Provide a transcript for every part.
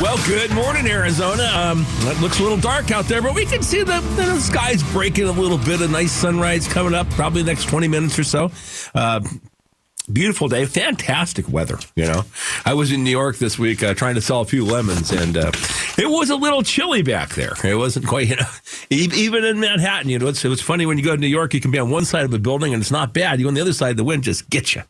Well, good morning, Arizona. Um, it looks a little dark out there, but we can see the, the sky's breaking a little bit. A nice sunrise coming up, probably the next 20 minutes or so. Uh, beautiful day, fantastic weather. You know, I was in New York this week uh, trying to sell a few lemons, and uh, it was a little chilly back there. It wasn't quite, you know, even in Manhattan. You know, it's, it was funny when you go to New York, you can be on one side of a building and it's not bad. You on the other side, the wind just gets you.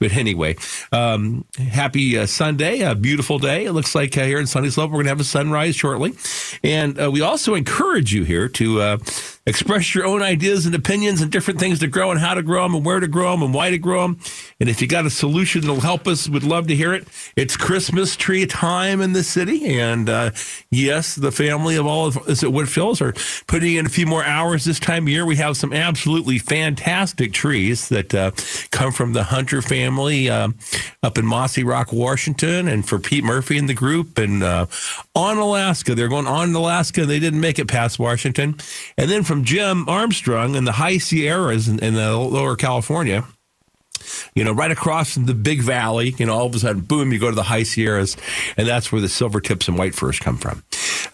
But anyway, um, happy uh, Sunday, a beautiful day. It looks like uh, here in Sunnyslope we're going to have a sunrise shortly, and uh, we also encourage you here to uh, express your own ideas and opinions and different things to grow and how to grow them and where to grow them and why to grow them. And if you got a solution that'll help us, we'd love to hear it. It's Christmas tree time in the city. And uh, yes, the family of all of us at Whitfills are putting in a few more hours this time of year. We have some absolutely fantastic trees that uh, come from the Hunter family uh, up in Mossyrock, Washington, and for Pete Murphy and the group. And uh, on Alaska, they're going on Alaska. They didn't make it past Washington. And then from Jim Armstrong in the high Sierras in, in the lower California you know, right across the big valley, you know, all of a sudden, boom, you go to the high Sierras, and that's where the silver tips and white firs come from.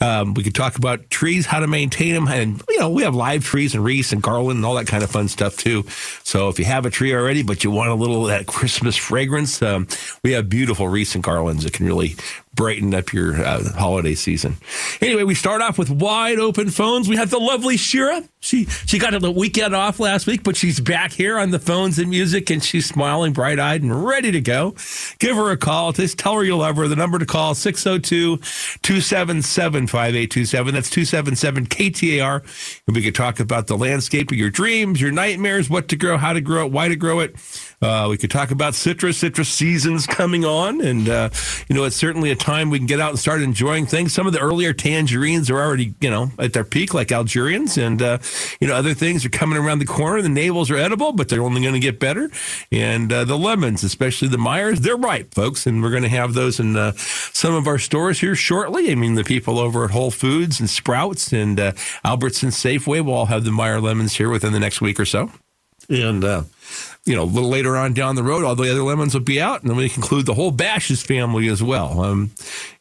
Um, we could talk about trees, how to maintain them, and you know, we have live trees and wreaths and garland and all that kind of fun stuff too. So if you have a tree already, but you want a little of that Christmas fragrance, um, we have beautiful wreaths and garlands that can really brighten up your uh, holiday season. Anyway, we start off with wide open phones. We have the lovely Shira. She she got a weekend off last week, but she's back here on the phones and music, and she's smiling, bright eyed, and ready to go. Give her a call. Just tell her you love her. The number to call 602 277 5827. That's 277 KTAR. And we could talk about the landscape of your dreams, your nightmares, what to grow, how to grow it, why to grow it. Uh, we could talk about citrus, citrus seasons coming on. And, uh, you know, it's certainly a time we can get out and start enjoying things. Some of the earlier tangerines are already, you know, at their peak, like Algerians. And, uh, you know, other things are coming around the corner. The navels are edible, but they're only going to get better. And uh, the lemons, especially the Meyers, they're ripe, folks. And we're going to have those in uh, some of our stores here shortly. I mean, the people over at Whole Foods and Sprouts and uh, Albertson Safeway will all have the Meyer lemons here within the next week or so. And, uh, you know, a little later on down the road, all the other lemons will be out, and then we conclude the whole Bashas' family as well. Um,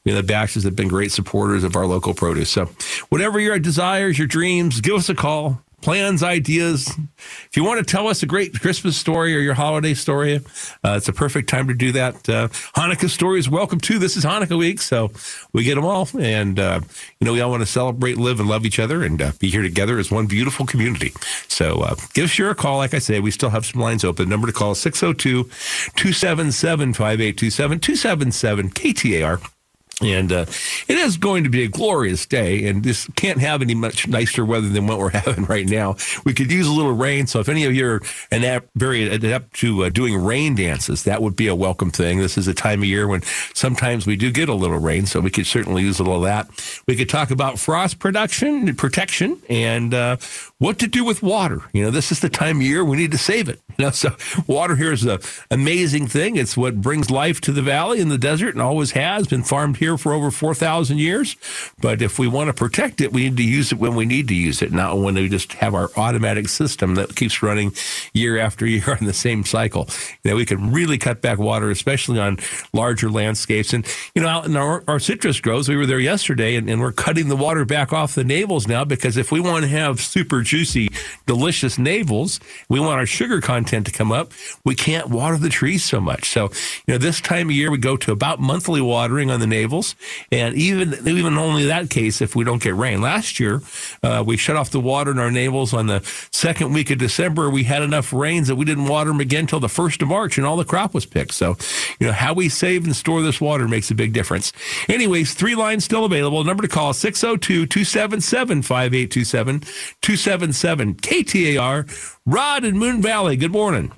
you know, the Bashas' have been great supporters of our local produce. So, whatever your desires, your dreams, give us a call plans, ideas. If you want to tell us a great Christmas story or your holiday story, uh, it's a perfect time to do that. Uh, Hanukkah stories, welcome to. This is Hanukkah week, so we get them all. And, uh, you know, we all want to celebrate, live, and love each other and uh, be here together as one beautiful community. So uh, give us your call. Like I say, we still have some lines open. Number to call 602 277 5827 277 KTAR. And uh, it is going to be a glorious day, and this can't have any much nicer weather than what we're having right now. We could use a little rain, so if any of you are an apt, very adept to uh, doing rain dances, that would be a welcome thing. This is a time of year when sometimes we do get a little rain, so we could certainly use a little of that. We could talk about frost production, protection, and uh, what to do with water. You know, this is the time of year we need to save it. You know, so water here is an amazing thing. It's what brings life to the valley and the desert, and always has been farmed here for over four thousand years. But if we want to protect it, we need to use it when we need to use it, not when we just have our automatic system that keeps running year after year on the same cycle. You know, we can really cut back water, especially on larger landscapes. And you know, out in our, our citrus groves, we were there yesterday, and, and we're cutting the water back off the navels now because if we want to have super juicy, delicious navels, we want our sugar content to come up. We can't water the trees so much. So, you know, this time of year we go to about monthly watering on the navels, and even even only that case if we don't get rain. Last year, uh, we shut off the water in our navels on the second week of December. We had enough rains that we didn't water them again until the first of March, and all the crop was picked. So, you know, how we save and store this water makes a big difference. Anyways, three lines still available. Number to call 602 277 5827 277 KTAR. Rod in Moon Valley, good morning.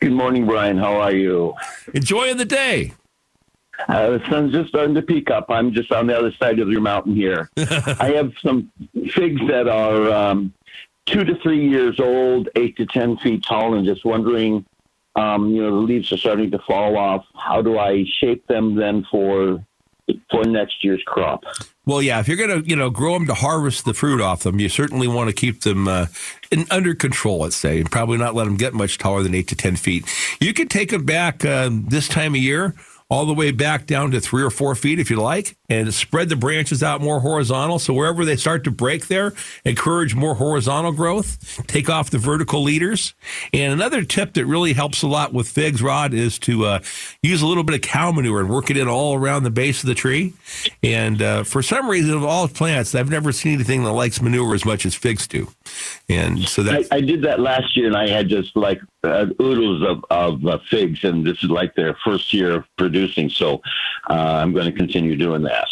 Good morning, Brian. How are you? Enjoying the day. Uh, the sun's just starting to peak up. I'm just on the other side of your mountain here. I have some figs that are um, two to three years old, eight to ten feet tall, and just wondering, um, you know, the leaves are starting to fall off. How do I shape them then for for next year's crop? Well, yeah, if you're going to, you know, grow them to harvest the fruit off them, you certainly want to keep them uh, in, under control, let's say, and probably not let them get much taller than eight to 10 feet. You could take them back uh, this time of year all the way back down to three or four feet if you like, and spread the branches out more horizontal. So wherever they start to break there, encourage more horizontal growth, take off the vertical leaders. And another tip that really helps a lot with figs, Rod, is to uh, use a little bit of cow manure and work it in all around the base of the tree. And uh, for some reason, of all plants, I've never seen anything that likes manure as much as figs do. And so that I, I did that last year, and I had just like uh, oodles of, of uh, figs, and this is like their first year of producing. So uh, I'm going to continue doing that.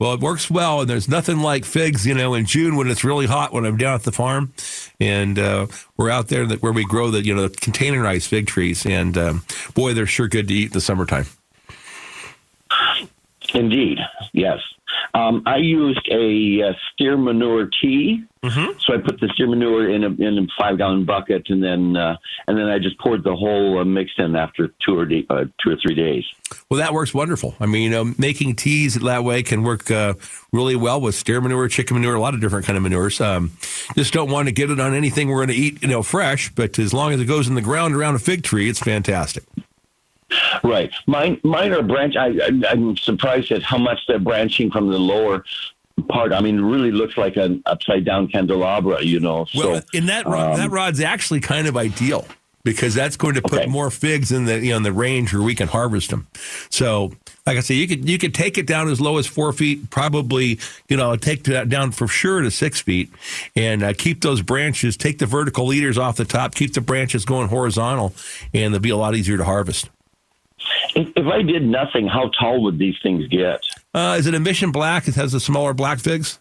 Well, it works well, and there's nothing like figs, you know, in June when it's really hot. When I'm down at the farm, and uh, we're out there that where we grow the you know the containerized fig trees, and um, boy, they're sure good to eat in the summertime. Indeed, yes. Um, I used a uh, steer manure tea, mm-hmm. so I put the steer manure in a in a five gallon bucket, and then uh, and then I just poured the whole uh, mix in after two or de- uh, two or three days. Well, that works wonderful. I mean, you know, making teas that way can work uh, really well with steer manure, chicken manure, a lot of different kind of manures. Um, just don't want to get it on anything we're going to eat, you know, fresh. But as long as it goes in the ground around a fig tree, it's fantastic. Right. Mine, mine are branch. I, I, am surprised at how much they're branching from the lower part. I mean, it really looks like an upside down candelabra. You know. Well, so, in that rod, um, that rod's actually kind of ideal because that's going to put okay. more figs in the you know in the range where we can harvest them. So, like I say, you could you could take it down as low as four feet, probably you know take that down for sure to six feet, and uh, keep those branches. Take the vertical leaders off the top, keep the branches going horizontal, and they'll be a lot easier to harvest. If, if I did nothing, how tall would these things get? Uh, is it a mission black? It has the smaller black figs.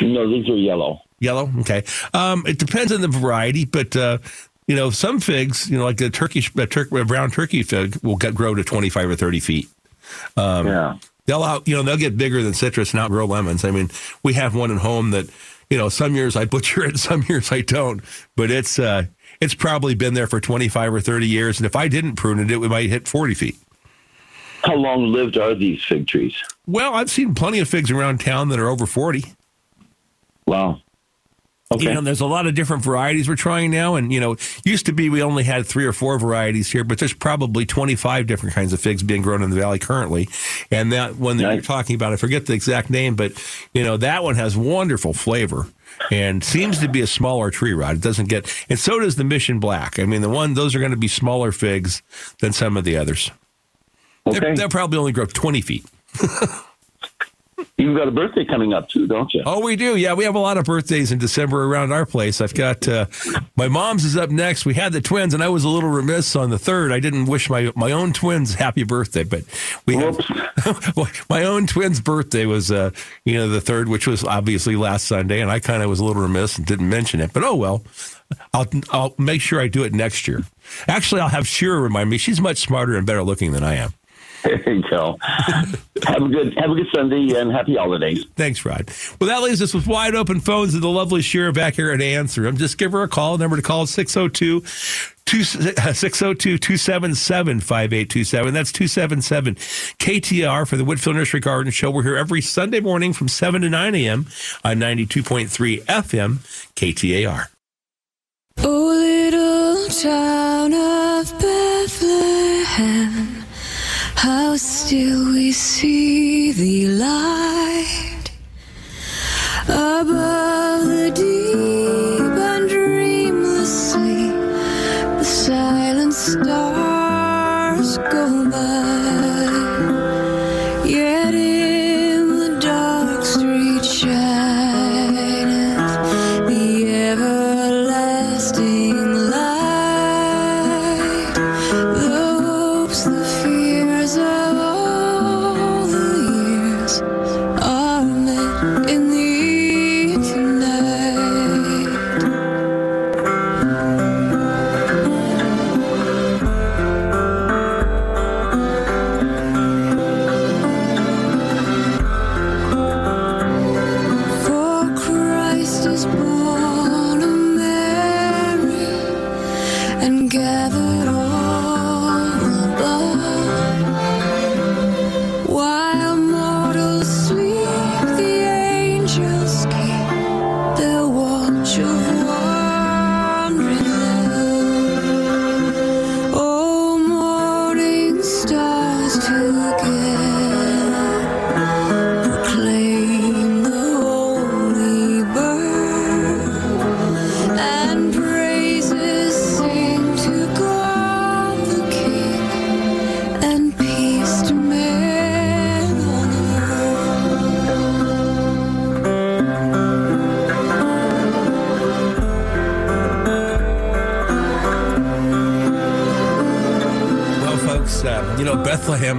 No, these are yellow. Yellow. Okay. Um, it depends on the variety, but uh, you know, some figs, you know, like the Turkish uh, tur- brown turkey fig, will get, grow to twenty five or thirty feet. Um, yeah. They'll out, you know, they'll get bigger than citrus and outgrow lemons. I mean, we have one at home that, you know, some years I butcher it, some years I don't, but it's uh, it's probably been there for 25 or 30 years. And if I didn't prune it, it might hit 40 feet. How long lived are these fig trees? Well, I've seen plenty of figs around town that are over 40. Wow. Okay. You know, there's a lot of different varieties we're trying now. And, you know, used to be we only had three or four varieties here, but there's probably 25 different kinds of figs being grown in the valley currently. And that one that nice. you're talking about, I forget the exact name, but, you know, that one has wonderful flavor and seems to be a smaller tree rod. It doesn't get, and so does the Mission Black. I mean, the one, those are going to be smaller figs than some of the others. Okay. They'll probably only grow 20 feet. You've got a birthday coming up too, don't you? Oh, we do. Yeah, we have a lot of birthdays in December around our place. I've got uh, my mom's is up next. We had the twins, and I was a little remiss on the third. I didn't wish my my own twins happy birthday, but we have, my own twins' birthday was uh, you know the third, which was obviously last Sunday, and I kind of was a little remiss and didn't mention it. But oh well. I'll I'll make sure I do it next year. Actually, I'll have Shira remind me. She's much smarter and better looking than I am. There you go. have a good have a good Sunday and happy holidays. Thanks, Rod. Well, that leaves us with wide open phones and the lovely Shira back here to answer them. Just give her a call. Number to call is 602 602 277 5827. That's 277 KTAR for the Whitfill Nursery Garden Show. We're here every Sunday morning from 7 to 9 a.m. on 92.3 FM KTAR. Oh, little town of Bethlehem. How still we see the light above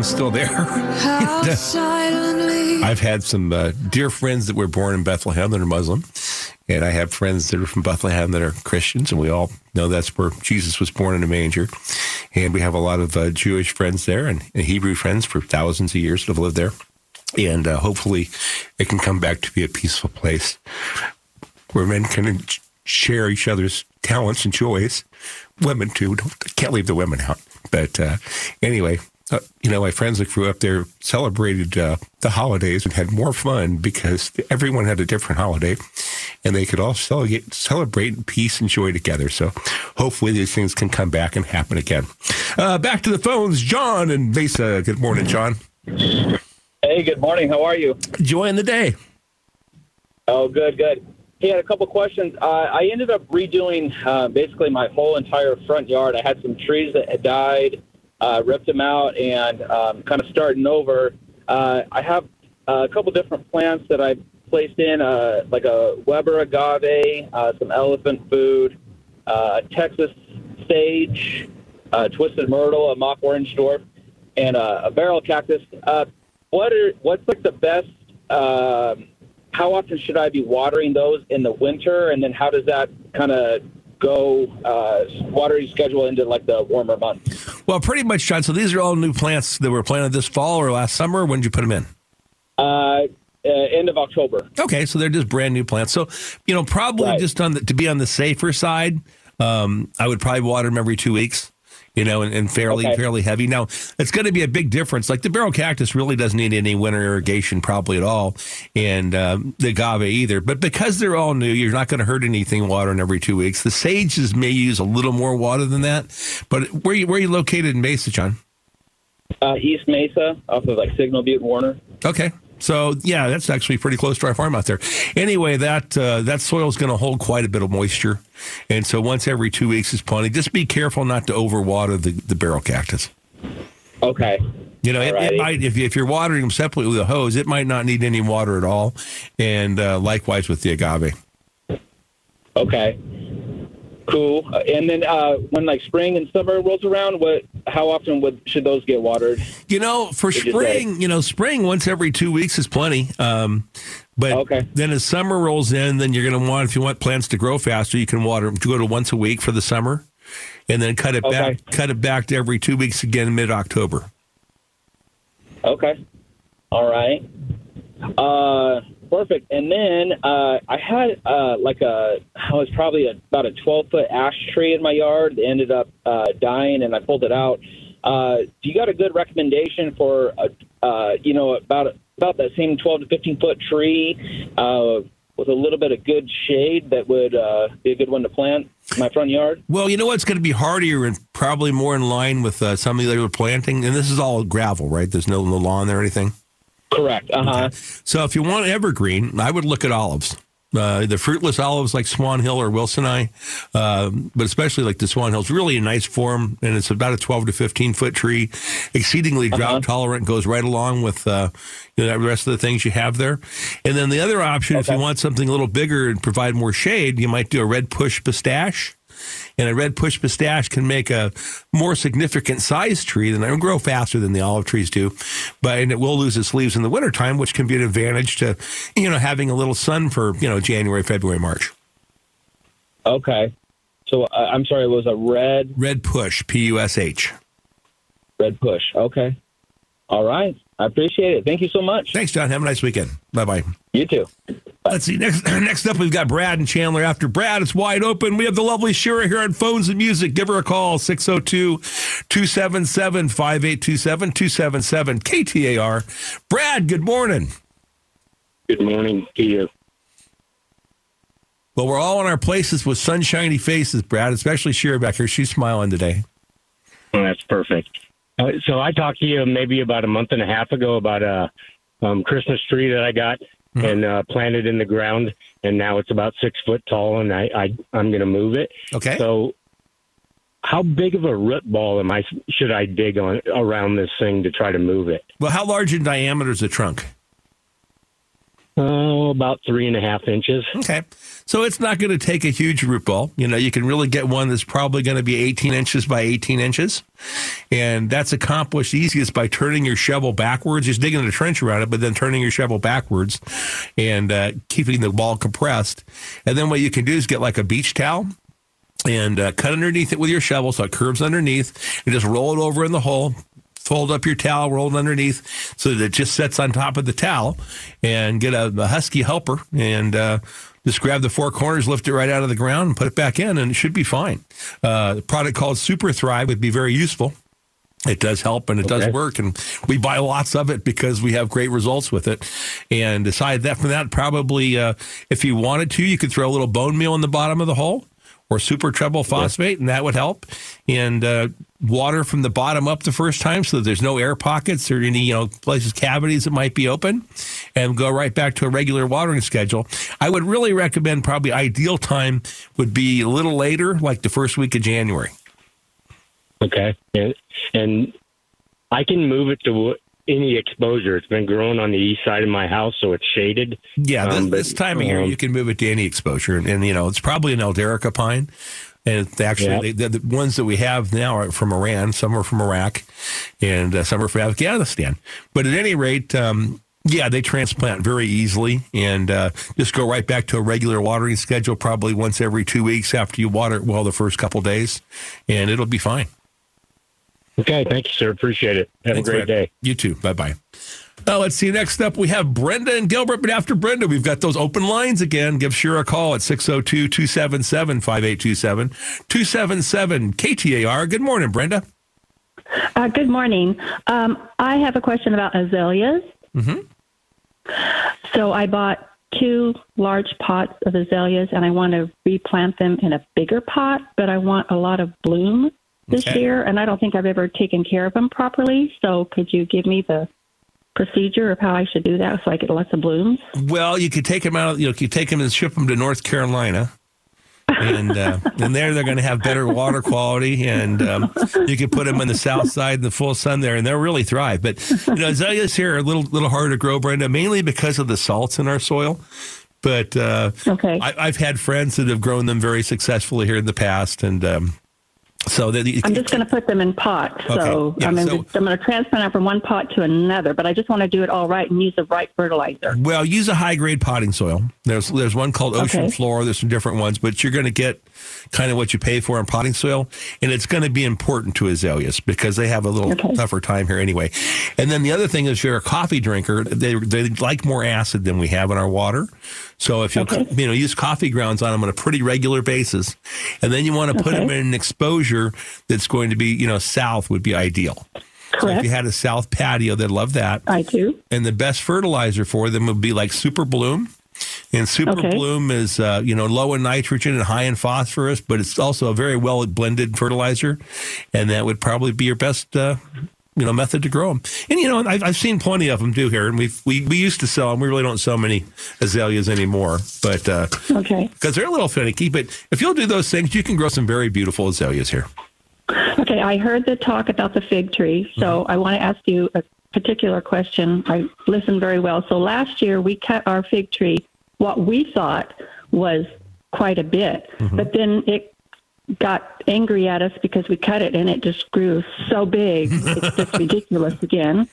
Still there. I've had some uh, dear friends that were born in Bethlehem that are Muslim, and I have friends that are from Bethlehem that are Christians, and we all know that's where Jesus was born in a manger. And we have a lot of uh, Jewish friends there and, and Hebrew friends for thousands of years that have lived there. And uh, hopefully, it can come back to be a peaceful place where men can share each other's talents and joys. Women too. Don't, can't leave the women out. But uh, anyway, uh, you know, my friends that grew up there celebrated uh, the holidays and had more fun because everyone had a different holiday, and they could all celebrate, celebrate in peace and joy together. So hopefully these things can come back and happen again. Uh, back to the phones, John and Mesa. Good morning, John. Hey, good morning. How are you? Enjoying the day. Oh, good, good. He had a couple questions. Uh, I ended up redoing uh, basically my whole entire front yard. I had some trees that had died, uh, ripped them out, and um, kind of starting over. Uh, I have a couple different plants that I placed in, uh, like a Weber agave, uh, some elephant food, uh, Texas sage, twisted myrtle, a mock orange dwarf, and a barrel cactus. Uh, what are what's like the best? Um, how often should I be watering those in the winter, and then how does that kind of go uh, watering schedule into like the warmer months? Well, pretty much, John. So these are all new plants that were planted this fall or last summer. When did you put them in? Uh, uh, end of October. Okay, so they're just brand new plants. So, you know, probably Right. just on the, to be on the safer side, um, I would probably water them every two weeks. You know, and, and fairly Okay. fairly heavy. Now, it's going to be a big difference. Like the barrel cactus really doesn't need any winter irrigation, probably at all, and um, the agave either. But because they're all new, you're not going to hurt anything watering every two weeks. The sages may use a little more water than that. But where you where you located in Mesa, John? Uh, East Mesa, off of like Signal Butte Warner. Okay. So yeah, that's actually pretty close to our farm out there. Anyway, that uh, that soil is going to hold quite a bit of moisture, and so once every two weeks is plenty. Just be careful not to overwater the, the barrel cactus. Okay. You know, it, it might if, if you're watering them separately with a hose, it might not need any water at all, and uh, likewise with the agave. Okay. Cool. And then uh, when like spring and summer rolls around, what? How often would should those get watered? You know, for Did you spring, you know, spring once every two weeks is plenty. Um, but Okay. then as summer rolls in, then you're going to want, if you want plants to grow faster, you can water them to go to once a week for the summer, and then cut it back, cut it back to every two weeks again mid October. Okay. All right. Uh, perfect. And then uh, I had uh, like a, I was probably about a 12 foot ash tree in my yard. It ended up uh, dying, and I pulled it out. Uh, do you got a good recommendation for, a, uh, you know, about about that same 12 to 15 foot tree uh, with a little bit of good shade that would uh, be a good one to plant in my front yard? Well, you know what's going to be hardier and probably more in line with uh, some of the other planting, and this is all gravel, right? There's no, no lawn there or anything. Correct. Uh huh. So if you want evergreen, I would look at olives. Uh, the fruitless olives like Swan Hill or Wilsonii, uh, but especially like the Swan Hill is really a nice form, and it's about a 12 to 15 foot tree, exceedingly drought tolerant, goes right along with uh, you know, the rest of the things you have there. And then the other option, if you want something a little bigger and provide more shade, you might do a red push pistache. And a red push pistache can make a more significant size tree than it'll grow faster than the olive trees do, but and it will lose its leaves in the wintertime, which can be an advantage to, you know, having a little sun for, you know, January, February, March. Okay. So uh, I'm sorry, it was a red Red push, P U S H. red push. Okay. All right. I appreciate it. Thank you so much. Thanks, John. Have a nice weekend. Bye bye. You too. Let's see. Next, next up, we've got Brad and Chandler. After Brad, it's wide open. We have the lovely Shira here on Phones and Music. Give her a call, 602 277 5827 277 KTAR. Brad, good morning. Good morning to you. Well, we're all in our places with sunshiny faces, Brad, especially Shira back here. She's smiling today. Oh, that's perfect. Uh, so I talked to you maybe about a month and a half ago about a um, Christmas tree that I got and uh, planted in the ground, and now it's about six foot tall, and I, I I'm going to move it. Okay. So, how big of a root ball am I? Should I dig on around this thing to try to move it? Well, how large in diameter is the trunk? Oh, about three and a half inches. Okay. So it's not going to take a huge root ball. You know, you can really get one that's probably going to be 18 inches by 18 inches. And that's accomplished easiest by turning your shovel backwards, just digging a trench around it, but then turning your shovel backwards and uh, keeping the ball compressed. And then what you can do is get like a beach towel and uh, cut underneath it with your shovel so it curves underneath and just roll it over in the hole fold up your towel, roll it underneath so that it just sits on top of the towel and get a, a husky helper and uh, just grab the four corners, lift it right out of the ground and put it back in and it should be fine. Uh, a product called Super Thrive would be very useful. It does help and it Okay. does work, and we buy lots of it because we have great results with it. And aside that from that, probably uh, if you wanted to, you could throw a little bone meal in the bottom of the hole or super treble phosphate, and that would help. And uh, water from the bottom up the first time, so that there's no air pockets or any you know places cavities that might be open, and go right back to a regular watering schedule. I would really recommend probably ideal time would be a little later, like the first week of January. Okay. And, and I can move it to any exposure. It's been growing on the east side of my house, so it's shaded. Yeah, this, Um, but, this time of year um, you can move it to any exposure, and, and you know it's probably an Eldarica pine. And it's actually, Yeah. the, the ones that we have now are from Iran. Some are from Iraq, and uh, some are from Afghanistan. But at any rate, um, yeah, they transplant very easily, and uh, just go right back to a regular watering schedule, probably once every two weeks after you water it well the first couple days, and it'll be fine. Okay. Thank you, sir. Appreciate it. Have Thanks, a great Brett. day. You too. Bye bye. Well, let's see. Next up, we have Brenda and Gilbert. But after Brenda, we've got those open lines again. Give Shira a call at 602 277 5827 277 KTAR. Good morning, Brenda. Uh, good morning. Um, I have a question about azaleas. Mhm. So I bought two large pots of azaleas, and I want to replant them in a bigger pot, but I want a lot of bloom this Okay. year, and I don't think I've ever taken care of them properly. So could you give me the procedure of how I should do that so I get lots of blooms? Well, you could take them out, you know, you take them and ship them to North Carolina. and uh, and there they're going to have better water quality, and um, you can put them in the south side in the full sun there, and they'll really thrive. But you know, azaleas here are a little little harder to grow, Brenda, mainly because of the salts in our soil. But uh, Okay. I, I've had friends that have grown them very successfully here in the past, and um, so that I'm just going to put them in pots. So Yeah, I'm, going so- to, I'm going to transplant them from one pot to another, but I just want to do it all right and use the right fertilizer. Well, use a high grade potting soil. There's there's one called Ocean Okay. Forest. There's some different ones, but you're going to get kind of what you pay for in potting soil, and it's going to be important to azaleas because they have a little Okay. tougher time here anyway. And then the other thing is, if you're a coffee drinker, they they like more acid than we have in our water. So if you Okay. you know use coffee grounds on them on a pretty regular basis, and then you want to put Okay. them in an exposure that's going to be you know south would be ideal. So if you had a south patio, they'd love that I do. and the best fertilizer for them would be like Super Bloom. And Super Okay. Bloom is, uh, you know, low in nitrogen and high in phosphorus, but it's also a very well blended fertilizer, and that would probably be your best, uh, you know, method to grow them. And you know, I've, I've seen plenty of them do here, and we've we, we used to sell them. We really don't sell many azaleas anymore, but uh, Okay. because they're a little finicky. But if you'll do those things, you can grow some very beautiful azaleas here. Okay, I heard the talk about the fig tree, so Mm-hmm. I want to ask you a particular question. I listened very well. So last year we cut our fig tree, what we thought was quite a bit, Mm-hmm. but then it got angry at us because we cut it and it just grew so big. It's just ridiculous again.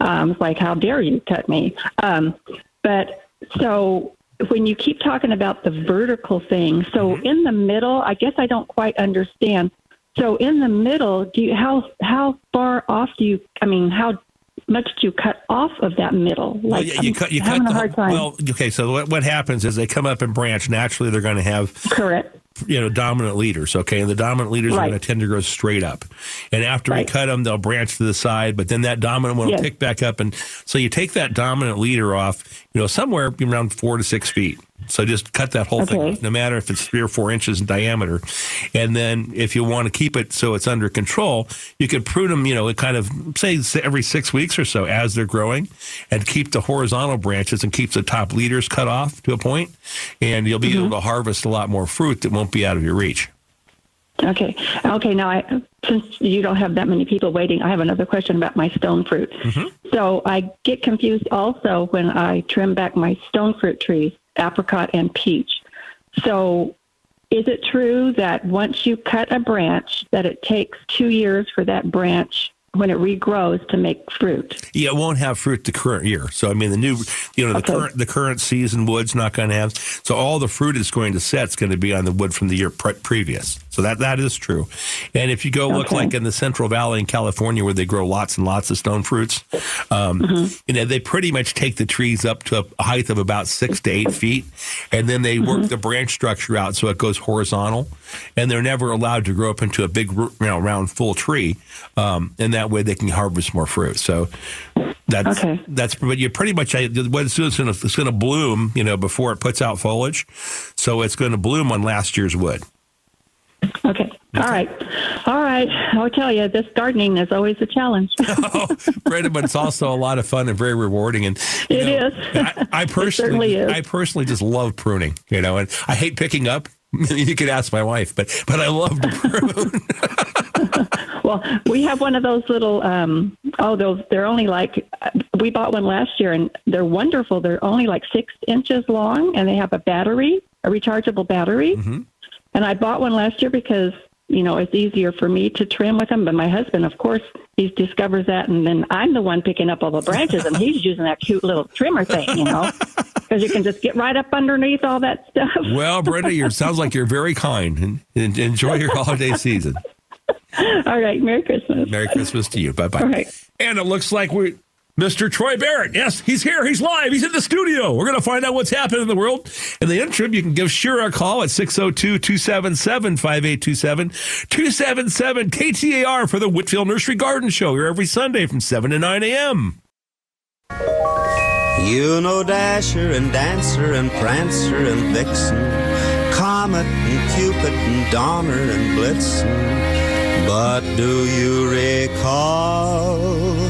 Um, it's like, how dare you cut me? Um, but so when you keep talking about the vertical thing, so Mm-hmm. in the middle, I guess I don't quite understand. So in the middle, do you how how far off do you? I mean, how much do you cut off of that middle? Like well, yeah, you I'm cut you having cut a the hard time. well. Okay, so what, what happens is they come up and branch. Naturally, they're going to have Correct. You know dominant leaders okay? And the dominant leaders are going to tend to grow straight up. And after Right. we cut them they'll branch to the side but then that dominant one will pick back up. And so you take that dominant leader off you know somewhere around four to six feet so just cut that whole thing Okay. off, no matter if it's three or four inches in diameter and then if you want to keep it so it's under control you could prune them you know kind of say every six weeks or so as they're growing and keep the horizontal branches and keep the top leaders cut off to a point and you'll be mm-hmm. able to harvest a lot more fruit that won't be out of your reach Okay. Okay. Now, I, since you don't have that many people waiting, I have another question about my stone fruit. Mm-hmm. So I get confused also when I trim back my stone fruit trees, apricot and peach. So is it true that once you cut a branch, that it takes two years for that branch when it regrows to make fruit? Yeah, it won't have fruit the current year. So I mean, the new, you know, the Okay. current the current season wood's not going to have. So all the fruit is going to set is going to be on the wood from the year pre- previous. So that that is true. And if you go look like in the Central Valley in California, where they grow lots and lots of stone fruits, um, Mm-hmm. you know, they pretty much take the trees up to a height of about six to eight feet, and then they Mm-hmm. work the branch structure out so it goes horizontal, and they're never allowed to grow up into a big, you know, round full tree, um, and that way they can harvest more fruit. So. That's Okay. that's but you pretty much I- what it's going to it's going to bloom you know before it puts out foliage, so it's going to bloom on last year's wood. Okay. All right. All right. I'll tell you, this gardening is always a challenge. oh, Brenda, but it's also a lot of fun and very rewarding. And It know, is. I, I personally, certainly is. I personally just love pruning. You know, and I hate picking up. You could ask my wife, but but I love to prune. Well, we have one of those little. Um, oh, those they're only like we bought one last year, and they're wonderful. They're only like six inches long, and they have a battery, a rechargeable battery. And I bought one last year because you know it's easier for me to trim with them. But my husband, of course, he discovers that, and then I'm the one picking up all the branches, and he's using that cute little trimmer thing, you know, because you can just get right up underneath all that stuff. well, Brenda, you sounds like you're very kind and, and enjoy your holiday season. all right, Merry Christmas. Merry Christmas to you. Bye bye. All right. And it looks like we Mr. Troy Barrett. Yes, he's here. He's live. He's in the studio. We're going to find out what's happening in the world. In the interim, you can give Shira a call at 602 277 5827 277 KTAR for the Whitfill Nursery Garden Show here every Sunday from 7 to 9 a.m. You know Dasher and Dancer and Prancer and Vixen, Comet and Cupid and Donner and Blitzen. But do you recall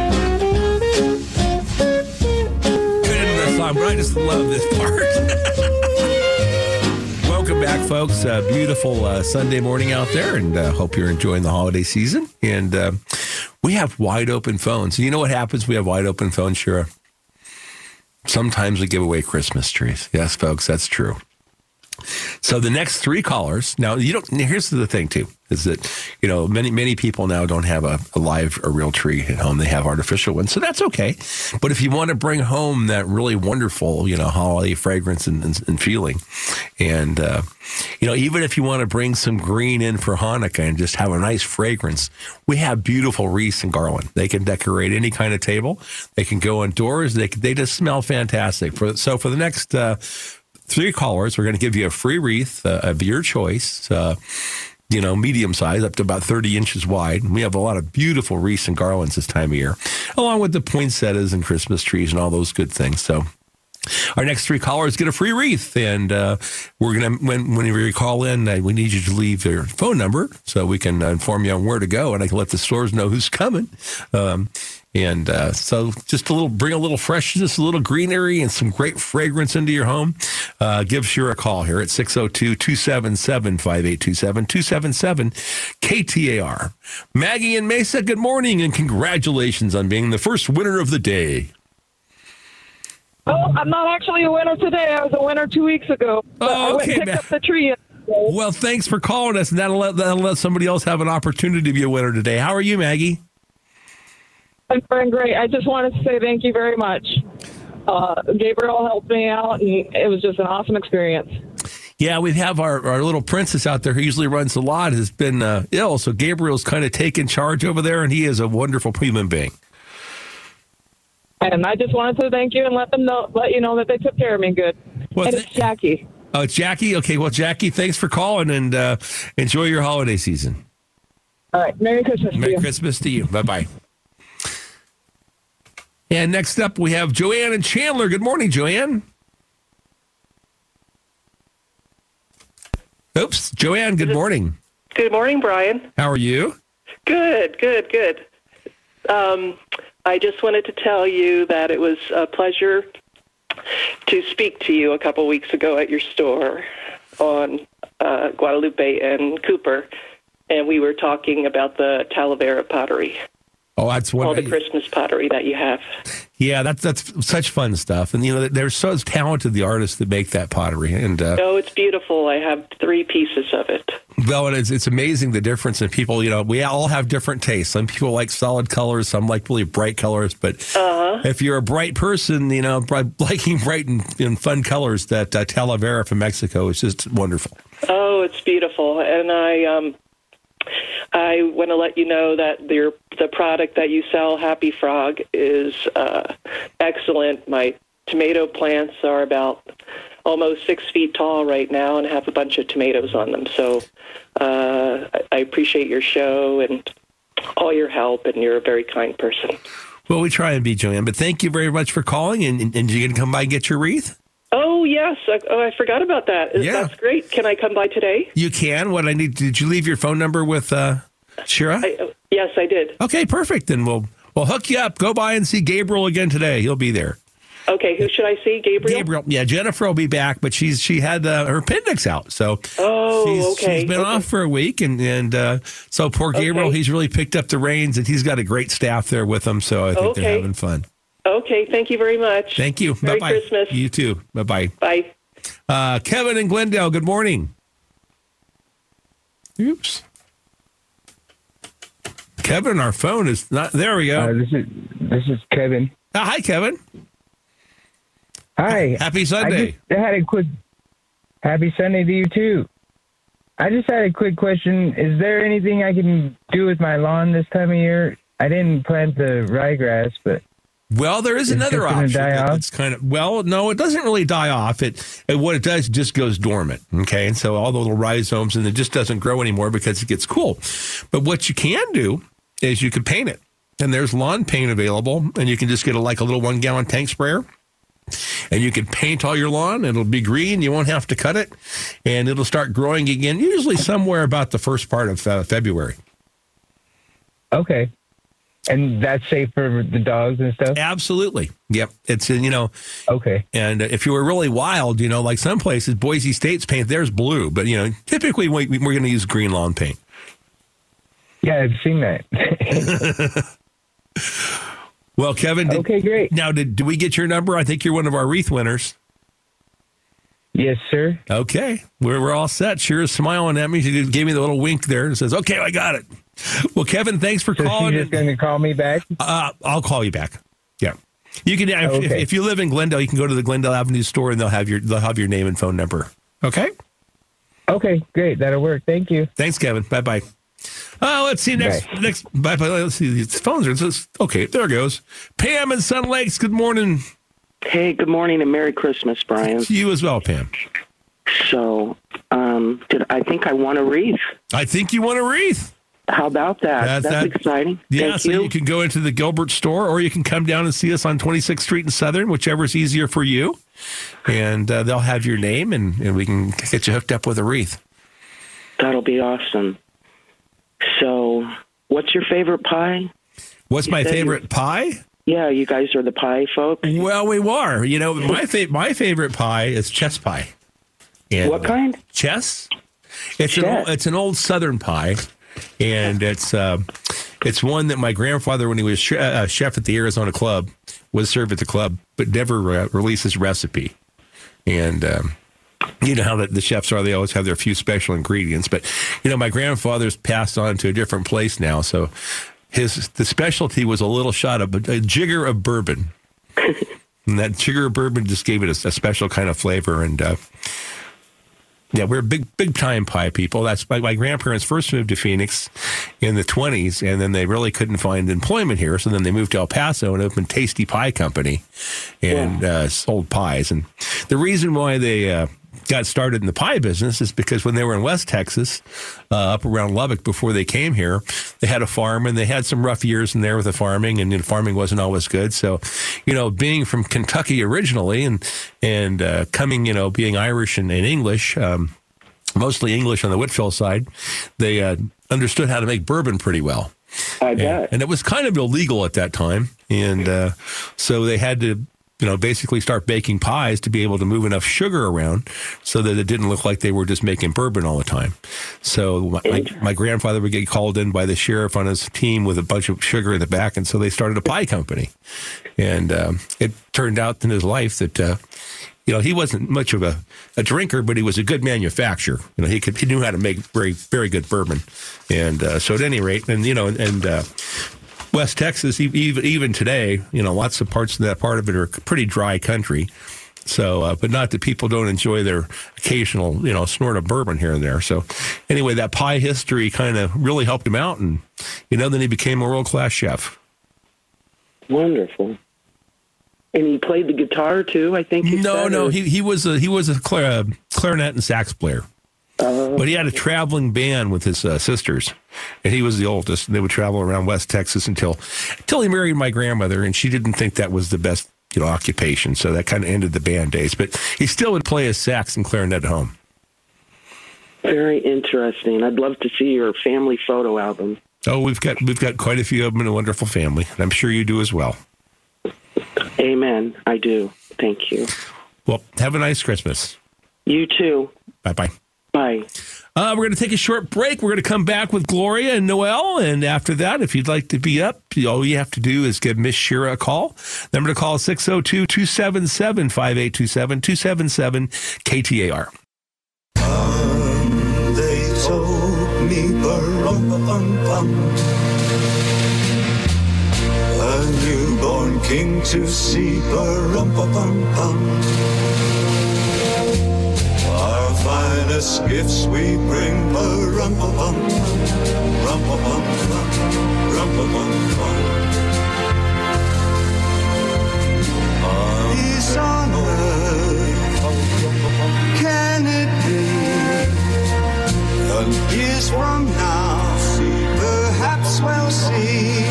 Song, but I just love this part. Welcome back, folks. Uh, beautiful uh, Sunday morning out there, and uh, hope you're enjoying the holiday season. And uh, we have wide open phones. You know what happens? We have wide open phones, Shira. Sometimes we give away Christmas trees. Yes, folks, that's true. So the next three callers. Now you don't. Here's the thing too: is that you know many many people now don't have a, a live or real tree at home. They have artificial ones, so that's okay. But if you want to bring home that really wonderful you know holiday fragrance and, and, and feeling, and uh, you know even if you want to bring some green in for Hanukkah and just have a nice fragrance, we have beautiful wreaths and garland. They can decorate any kind of table. They can go indoors. They they just smell fantastic. For so for the next. Uh, three callers. We're going to give you a free wreath uh, of your choice. Uh, you know, medium size, up to about 30 inches wide. We have a lot of beautiful wreaths and garlands this time of year, along with the poinsettias and Christmas trees and all those good things. So, our next three callers get a free wreath, and uh, we're gonna when whenever you call in, uh, we need you to leave your phone number so we can inform you on where to go, and I can let the stores know who's coming. Um, and uh, so, just a little, bring a little freshness, a little greenery, and some great fragrance into your home. Uh, give Shira a call here at 602 277 5827 277 KTAR. Maggie and Mesa, good morning, and congratulations on being the first winner of the day. Oh, I'm not actually a winner today. I was a winner two weeks ago. But Oh, I went okay, and picked man. up the tree. Well, thanks for calling us, and that'll let, that'll let somebody else have an opportunity to be a winner today. How are you, Maggie? I'm doing great. I just wanted to say thank you very much. Uh, Gabriel helped me out, and it was just an awesome experience. Yeah, we have our, our little princess out there who usually runs the lot has been uh, ill, so Gabriel's kind of taken charge over there, and he is a wonderful human being. And I just wanted to thank you and let them know, let you know that they took care of me good. Well, and it's Jackie. Oh, it's Jackie. Okay, well, Jackie, thanks for calling, and uh, enjoy your holiday season. All right. Merry Christmas to Merry you. Christmas to you. Bye bye. And next up, we have Joanne and Chandler. Good morning, Joanne. Oops, Joanne. Good morning. Good morning, Brian. How are you? Good, good, good. Um, I just wanted to tell you that it was a pleasure to speak to you a couple weeks ago at your store on uh, Guadalupe and Cooper, and we were talking about the Talavera pottery, Oh, that's what. all the Christmas pottery that you have. yeah, that's that's such fun stuff, and you know they're so talented the artists that make that pottery, and uh, Oh, it's beautiful. I have three pieces of it. Well, and it's, it's amazing the difference in people. You know, we all have different tastes. Some people like solid colors, some like really bright colors. But if you're a bright person, you know, liking bright and, and fun colors, that uh, Talavera from Mexico is just wonderful. Oh, it's beautiful, and I um, I want to let you know that your the product that you sell, Happy Frog, is uh, excellent. My tomato plants are about almost six feet tall right now and have a bunch of tomatoes on them. So uh, I- I appreciate your show and all your help, and you're a very kind person. Well, we try and be Joanne, but thank you very much for calling. And, and, and you can come by and get your wreath. Oh yes, oh I forgot about that. Yeah. That's great. Can I come by today? You can. What I need? Did you leave your phone number with uh, Shira? I, yes, I did. Okay, perfect. Then we'll we'll hook you up. Go by and see Gabriel again today. He'll be there. Okay, who should I see? Gabriel. Gabriel, yeah, Jennifer will be back, but she's she had uh, her appendix out, so Oh, she's, okay. she's been okay. off for a week, and and uh, so poor Gabriel, Okay. he's really picked up the reins, and he's got a great staff there with him, so I think they're having fun. Okay, thank you very much. Thank you. Merry bye bye. Christmas. You too. Bye bye. Bye. Uh, Kevin and Glendale. Good morning. Oops. Kevin, our phone is not. There we go. Uh, this is this is Kevin. Uh, hi, Kevin. Hi. Happy Sunday. I just had a quick. Happy Sunday to you too. I just had a quick question. Is there anything I can do with my lawn this time of year? I didn't plant the ryegrass, but Well, there is It's another option. It's kind of well, no, it doesn't really die off. It, it what it does it just goes dormant. Okay, and so all the little rhizomes and it just doesn't grow anymore because it gets cool. But what you can do is you can paint it, and there's lawn paint available, and you can just get a, like a little one gallon tank sprayer. And you can paint all your lawn. It'll be green. You won't have to cut it, and it'll start growing again. Usually somewhere about the first part of uh, February. okay. And that's safe for the dogs and stuff. Absolutely. Yep. It's uh, you know Okay. And if you were really wild, you know, like some places, Boise State's paint, there's blue, but you know, typically we, we're going to use green lawn paint. Yeah, I've seen that. Well, Kevin, did, okay, great. now did, did we get your number? I think you're one of our wreath winners. Yes, sir. Okay, we're, we're all set. Sure is smiling at me. She gave me the little wink there and says, "Okay, I got it." Well, Kevin, thanks for So calling. she's just going to call me back. Uh, I'll call you back. Yeah, you can. If, if, Okay. if you live in Glendale, you can go to the Glendale Avenue store and they'll have your they'll have your name and phone number. Okay. Okay, great. That'll work. Thank you. Thanks, Kevin. Bye bye. Uh, let's see next Bye. next bye bye. Let's see these phones are just okay. There it goes. Pam and Sun Lakes. Good morning Hey, good morning and Merry Christmas, Brian. to you as well, Pam. So, um, did I think I want a wreath? I think you want a wreath. How about that? That's- That's, that- exciting. Yeah, Thank so you. you. can go into the Gilbert store, or you can come down and see us on 26th Street in Southern, whichever is easier for you. And uh, they'll have your name, and, and we can get you hooked up with a wreath. That'll be awesome. So, what's your favorite pie? What's my you- favorite pie? Yeah, you guys are the pie folks. Well, we are. You know, my fa- my favorite pie is chess pie. And What kind? Chess. It's an old, it's an old Southern pie, and it's uh, it's one that my grandfather, when he was sh- uh, chef at the Arizona Club, was served at the club, but never uh, released his recipe. And um, you know how the, the chefs are; they always have their few special ingredients. But you know, my grandfather's passed on to a different place now, so his the specialty was a little shot of a jigger of bourbon, and that jigger of bourbon just gave it a, a special kind of flavor. And uh, yeah, we're big big time pie people. That's my, my grandparents first moved to Phoenix in the twenties, and then they really couldn't find employment here, so then they moved to El Paso and opened Tasty Pie Company, and uh, sold pies. And the reason why they uh, got started in the pie business is because when they were in West Texas, uh, up around Lubbock, before they came here, they had a farm and they had some rough years in there with the farming, and you know, farming wasn't always good. So, you know, being from Kentucky originally and and uh, coming, you know, being Irish and, and English. Um, Mostly English on the Whitfill side, they uh, understood how to make bourbon pretty well. I And, bet. and it was kind of illegal at that time. And uh, so they had to, you know, basically start baking pies to be able to move enough sugar around so that it didn't look like they were just making bourbon all the time. So my, my, my grandfather would get called in by the sheriff on his team with a bunch of sugar in the back. And so they started a pie company. And um, it turned out in his life that, uh, you know, he wasn't much of a, a drinker, but he was a good manufacturer. You know, he could he knew how to make very very good bourbon, and uh, so at any rate, and you know, and, and uh, West Texas, even even today, you know, lots of parts of that part of it are pretty dry country. So, uh, but not that people don't enjoy their occasional, you know, snort of bourbon here and there. So, anyway, that pie history kind of really helped him out, and you know, then he became a world class chef. Wonderful. And he played the guitar too, I think. No, said, no, or- he he was a he was a clar- uh, clarinet and sax player. But he had a traveling band with his uh, sisters, and he was the oldest. And they would travel around West Texas until until he married my grandmother, and she didn't think that was the best you know occupation. So that kind of ended the band days. But he still would play his sax and clarinet at home. Very interesting. I'd love to see your family photo album. Oh, we've got we've got quite a few of them in a wonderful family, and I'm sure you do as well. Amen. I do. Thank you. Well, have a nice Christmas. You too. Bye bye. Bye. Uh, we're going to take a short break. We're going to come back with Gloria and Noel. And after that, if you'd like to be up, all you have to do is give Miss Shira a call. Number to call is 602 277 5827 277 KTAR. They told me, "Ba-rum-ba-bum-bum." a newborn king to see. Finest gifts we bring. Ba-rum-ba-bum, rum-ba-bum-bum, rum-ba-bum-bum. Peace on earth, can it be? And years from now, perhaps we'll see.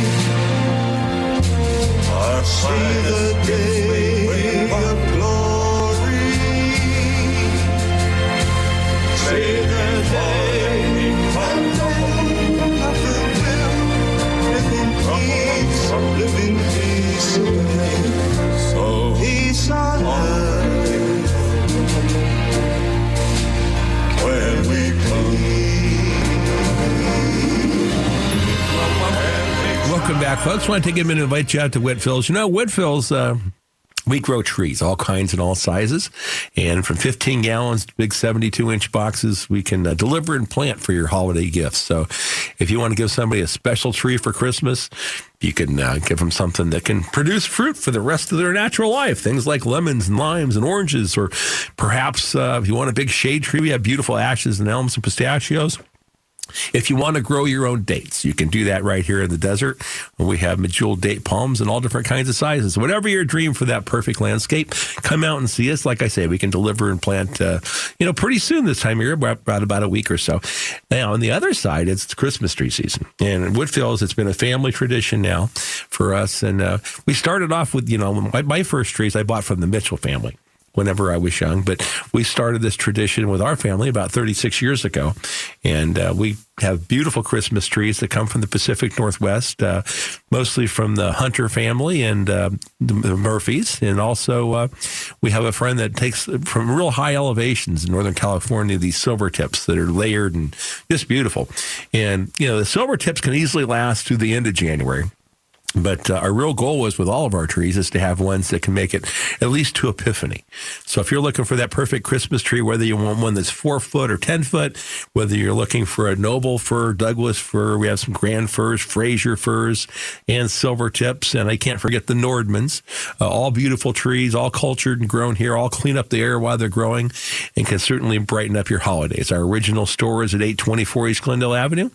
Or see the day back, folks. want to take a minute to invite you out to Whitfill's. You know, Whitfill's, uh, we grow trees, all kinds and all sizes. And from 15 gallons to big 72 inch boxes, we can uh, deliver and plant for your holiday gifts. So if you want to give somebody a special tree for Christmas, you can uh, give them something that can produce fruit for the rest of their natural life. Things like lemons and limes and oranges, or perhaps uh, if you want a big shade tree, we have beautiful ashes and elms and pistachios. If you want to grow your own dates, you can do that right here in the desert. We have medjool date palms in all different kinds of sizes. Whatever your dream for that perfect landscape, come out and see us. Like I say, we can deliver and plant, uh, you know, pretty soon this time of year, about, about a week or so. Now, on the other side, it's Christmas tree season. And in Whitfills, it's been a family tradition now for us. And uh, we started off with, you know, my, my first trees I bought from the Mitchell family whenever I was young. But we started this tradition with our family about 36 years ago. And uh, we have beautiful Christmas trees that come from the Pacific Northwest, uh, mostly from the Hunter family and uh, the, the Murphys. And also, uh, we have a friend that takes from real high elevations in Northern California these silver tips that are layered and just beautiful. And, you know, the silver tips can easily last through the end of January. But uh, our real goal was with all of our trees is to have ones that can make it at least to Epiphany. So if you're looking for that perfect Christmas tree, whether you want one that's four foot or 10 foot, whether you're looking for a noble fir, Douglas fir, we have some grand firs, Fraser firs, and silver tips. And I can't forget the Nordmans, uh, all beautiful trees, all cultured and grown here, all clean up the air while they're growing and can certainly brighten up your holidays. Our original store is at 824 East Glendale Avenue.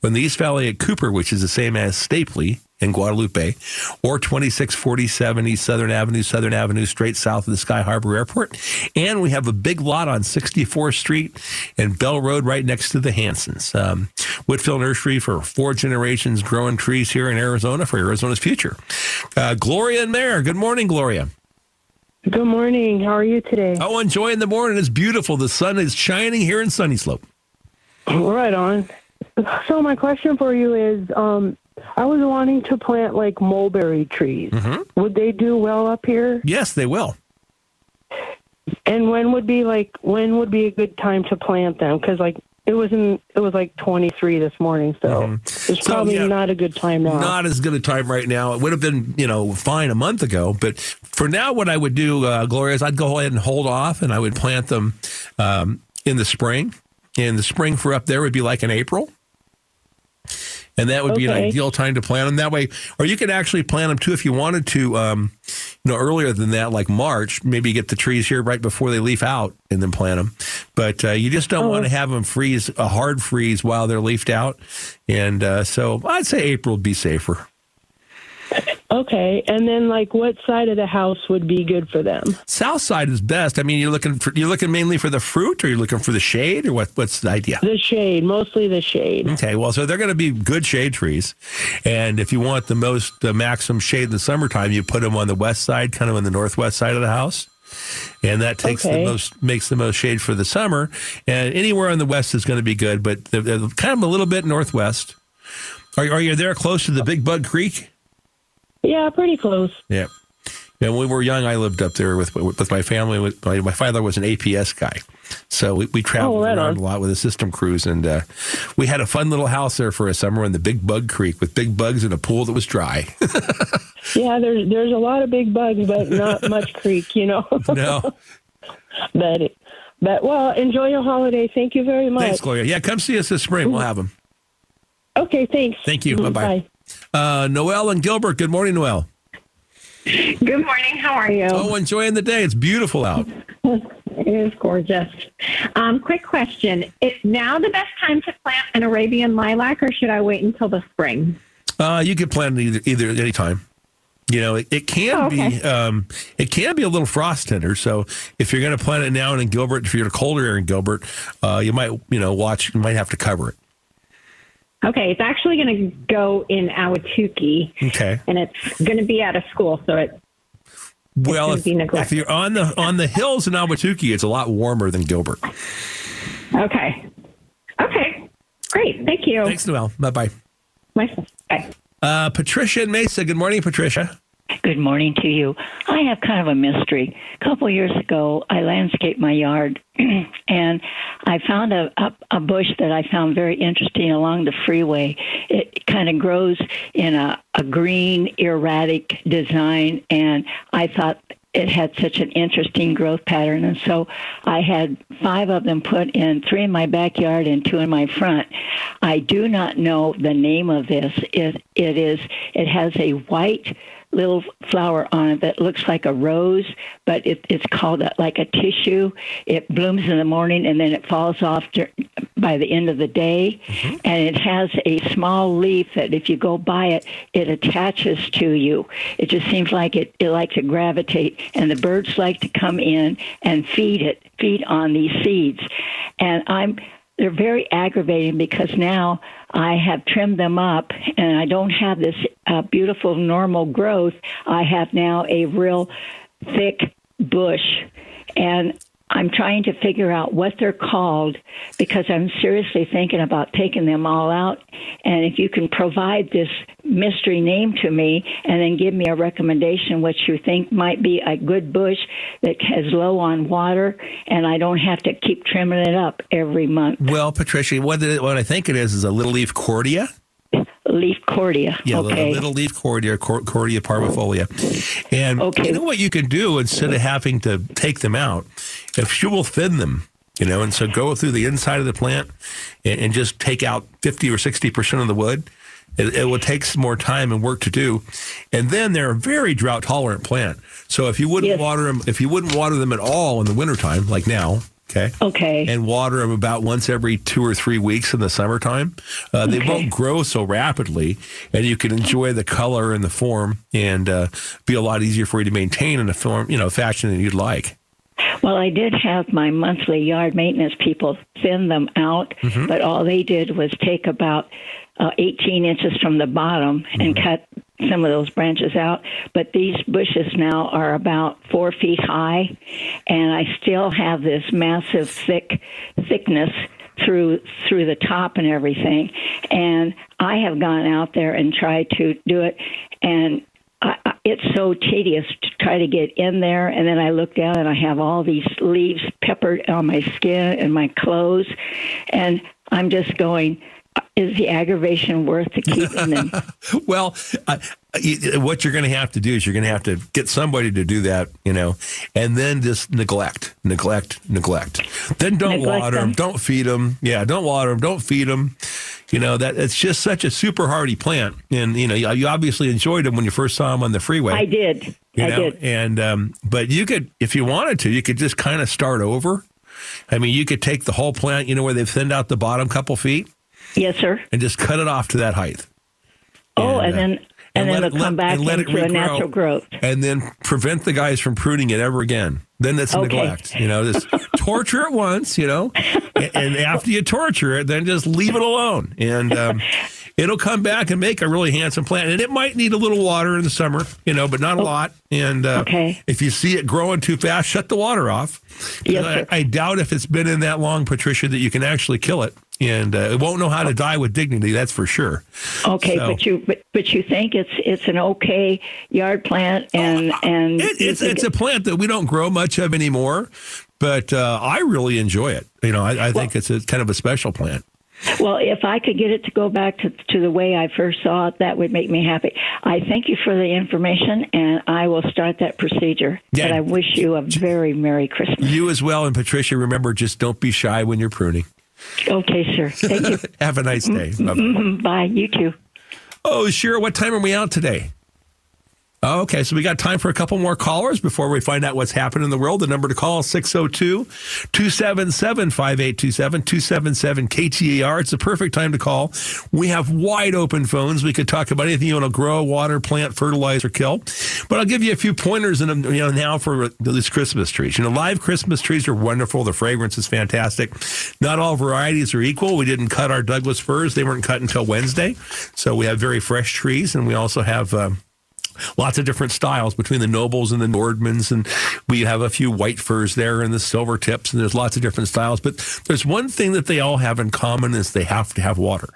When the East Valley at Cooper, which is the same as Stapley, in Guadalupe, or 2647 East Southern Avenue, Southern Avenue, straight south of the Sky Harbor Airport. And we have a big lot on 64th Street and Bell Road right next to the Hansons. Um, Whitfill Nursery for four generations growing trees here in Arizona for Arizona's future. Uh, Gloria and Mayor, good morning, Gloria. Good morning. How are you today? Oh, enjoying the morning. It's beautiful. The sun is shining here in Sunnyslope. Right on. So my question for you is, um, I was wanting to plant like mulberry trees. Mm-hmm. Would they do well up here? Yes, they will. And when would be like when would be a good time to plant them? Because like it was in it was like 23 this morning, so it's So, probably yeah, not a good time now. Not as good a time right now. It would have been, you know, fine a month ago. But for now, what I would do, uh, Gloria, is I'd go ahead and hold off and I would plant them um, in the spring. And the spring for up there would be like in April. And that would be an ideal time to plant them that way. Or you could actually plant them too if you wanted to, um, you know, earlier than that, like March, maybe get the trees here right before they leaf out and then plant them. But uh, you just don't want to have them freeze, a hard freeze while they're leafed out. And uh, so I'd say April would be safer. Okay, and then like what side of the house would be good for them? South side is best. I mean, you're looking for you're looking mainly for the fruit, or you're looking for the shade, or what? What's the idea? The shade, mostly the shade. Okay, well, so they're going to be good shade trees, and if you want the most, the maximum shade in the summertime, you put them on the west side, kind of on the northwest side of the house, and that takes Okay. the most makes the most shade for the summer. And anywhere on the west is going to be good, but they're, they're kind of a little bit northwest. Are, are you there close to the Big Bug Creek? Yeah, pretty close. Yeah. And when we were young, I lived up there with with my family. With my, my father was an APS guy, so we, we traveled Oh, right around on. a lot with a system cruise, and uh, we had a fun little house there for a summer in the Big Bug Creek with big bugs and a pool that was dry. Yeah, there's there's a lot of big bugs, but not much creek, you know. no, but but well, enjoy your holiday. Thank you very much. thanks, Gloria. Yeah, come see us this spring. We'll have them. Okay, thanks. Thank you. Bye bye. Uh, Noel and Gilbert. Good morning, Noel. Good morning. How are you? Oh, enjoying the day. It's beautiful out. It is gorgeous. Um, quick question: Is now the best time to plant an Arabian lilac, or should I wait until the spring? Uh, you could plant either, either at any time. You know, it, it can Oh, okay. be um, it can be a little frost tender. So if you're going to plant it now and in Gilbert, if you're in a colder area in Gilbert, uh, you might you know watch. You might have to cover it. Okay, it's actually going to go in Ahwatukee, Okay. and it's going to be out of school, so it. Well, if, if you're on the on the hills in Ahwatukee, it's a lot warmer than Gilbert. Okay. Okay. Great. Thank you. Thanks, Noel. Bye bye. Bye. Bye. Uh, Patricia and Mesa. Good morning, Patricia. Good morning to you. I have kind of a mystery. A couple of years ago, I landscaped my yard, and I found a, a, a bush that I found very interesting along the freeway. It kind of grows in a, a green, erratic design, and I thought it had such an interesting growth pattern. And so I had five of them put in, three in my backyard and two in my front. I do not know the name of this. It, it is, it has a white little flower on it that looks like a rose, but it, it's called a, like a tissue. It blooms in the morning and then it falls off by the end of the day. Mm-hmm. And it has a small leaf that if you go by it, it attaches to you. It just seems like it, it likes to gravitate, and the birds like to come in and feed it, feed on these seeds. And I'm they're very aggravating because now I have trimmed them up and I don't have this uh, beautiful normal growth. I have now a real thick bush and I'm trying to figure out what they're called because I'm seriously thinking about taking them all out. And if you can provide this mystery name to me and then give me a recommendation what you think might be a good bush that is low on water and I don't have to keep trimming it up every month. Well, Patricia, what, it, what I think it is is a little leaf cordia. leaf cordia. Yeah, okay. the little leaf cordia, cor- cordia parvifolia. And Okay. you know what you can do instead of having to take them out? If you will thin them, you know, and so go through the inside of the plant and, and just take out 50 or 60% of the wood. It, it will take some more time and work to do. And then they're a very drought tolerant plant. So if you wouldn't water them, if you wouldn't water them at all in the wintertime, like now, okay. Okay. And water them about once every two or three weeks in the summertime, uh, they Okay. won't grow so rapidly and you can enjoy the color and the form and uh, be a lot easier for you to maintain in a form, you know, fashion that you'd like. Well, I did have my monthly yard maintenance people thin them out, Mhm. but all they did was take about uh, 18 inches from the bottom and cut some of those branches out. But these bushes now are about four feet high, and I still have this massive thick thickness through through the top and everything. And I have gone out there and tried to do it, and I, I- it's so tedious to try to get in there, and then I look down and I have all these leaves peppered on my skin and my clothes, and I'm just going. Is the aggravation worth the keeping them? well, uh, what you're going to have to do is you're going to have to get somebody to do that, you know, and then just neglect, neglect, neglect. Then don't Neglect water them, them. don't feed them. Yeah, don't water them, don't feed them. You know that it's just such a super hardy plant, and you know you, obviously enjoyed them when you first saw them on the freeway. I did. You I did. and um, but you could, if you wanted to, you could just kind of start over. I mean, you could take the whole plant, you know, where they've thinned out the bottom couple feet, Yes, sir. and just cut it off to that height. Oh, and, uh, then and, let then it- it'll come let- back and let it into a natural growth. and then prevent the guys from pruning it ever again. Then that's Okay. neglect. You know, just torture it once, you know, and, and after you torture it, then just leave it alone, and um, it'll come back and make a really handsome plant. And it might need a little water in the summer, you know, but not a lot. And uh, Oh. Okay. if you see it growing too fast, shut the water off. Yes, I, sir. I doubt if it's been in that long, Patricia, that you can actually kill it. And uh, it won't know how to die with dignity. That's for sure. Okay, So- but you but, but you think it's it's an okay yard plant and and Oh, It, it's it's a plant that we don't grow much of anymore, but uh, I really enjoy it. You know, I, I think it's a kind of a special plant. Well, if I could get it to go back to, to the way I first saw it, that would make me happy. I thank you for the information, and I will start that procedure. Yeah. And I wish you a very Merry Christmas. You as well, and Patricia. Remember, just don't be shy when you're pruning. Okay, sir. Thank you. Have a nice day. Mhm. Bye. You too. Oh, Shira, what time are we out today? Okay, so we got time for a couple more callers before we find out what's happening in the world. The number to call is 602 277 5827 277 KTAR. It's the perfect time to call. We have wide open phones. We could talk about anything you want to grow, water, plant, fertilize, or kill. But I'll give you a few pointers in, you know, now for these Christmas trees. You know, live Christmas trees are wonderful. The fragrance is fantastic. Not all varieties are equal. We didn't cut our Douglas firs, they weren't cut until Wednesday. So we have very fresh trees, and we also have. Um, lots of different styles between the nobles and the Nordmans, and we have a few white firs there and the silver tips, and there's lots of different styles. But there's one thing that they all have in common is they have to have water,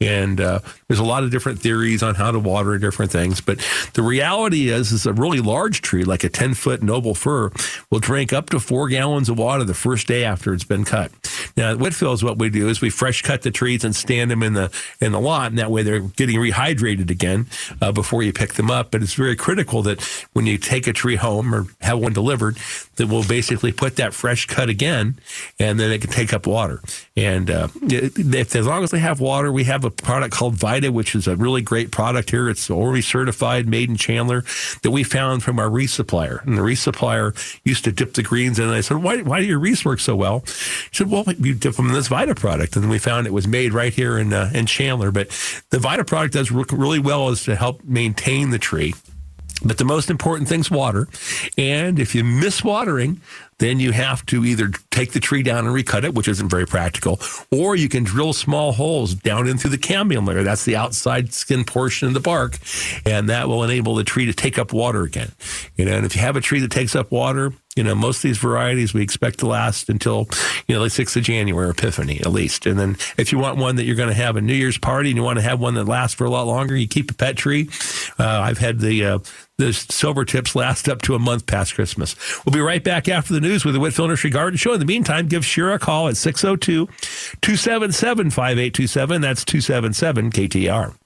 and uh, there's a lot of different theories on how to water different things. But the reality is, is a really large tree, like a 10 foot noble fir, will drink up to four gallons of water the first day after it's been cut. Now, at Whitfill, what we do is we fresh cut the trees and stand them in the in the lot, and that way they're getting rehydrated again uh, before you pick them up. But it's very critical that when you take a tree home or have one delivered, that we'll basically put that fresh cut again, and then it can take up water. And uh, if as long as they have water, we have a product called Vita, which is a really great product here. It's already certified, made in Chandler, that we found from our resupplier. And the resupplier used to dip the greens in. And I said, "Why? Why do your wreaths work so well?" He said, "Well, you dip them in this Vita product." And then we found it was made right here in uh, in Chandler. But the Vita product does really well as to help maintain the tree. But the most important thing's water. And if you miss watering, then you have to either take the tree down and recut it, which isn't very practical, or you can drill small holes down into the cambium layer. That's the outside skin portion of the bark, and that will enable the tree to take up water again. You know, and if you have a tree that takes up water, you know, most of these varieties we expect to last until, you know, the 6th of January, Epiphany at least. And then if you want one that you're going to have a New Year's party and you want to have one that lasts for a lot longer, you keep a pet tree. Uh, I've had the, uh, the silver tips last up to a month past Christmas. We'll be right back after the news with the Whitfill Nursery Garden Show. In the meantime, give Shira a call at 602 277 5827. That's 277 KTAR.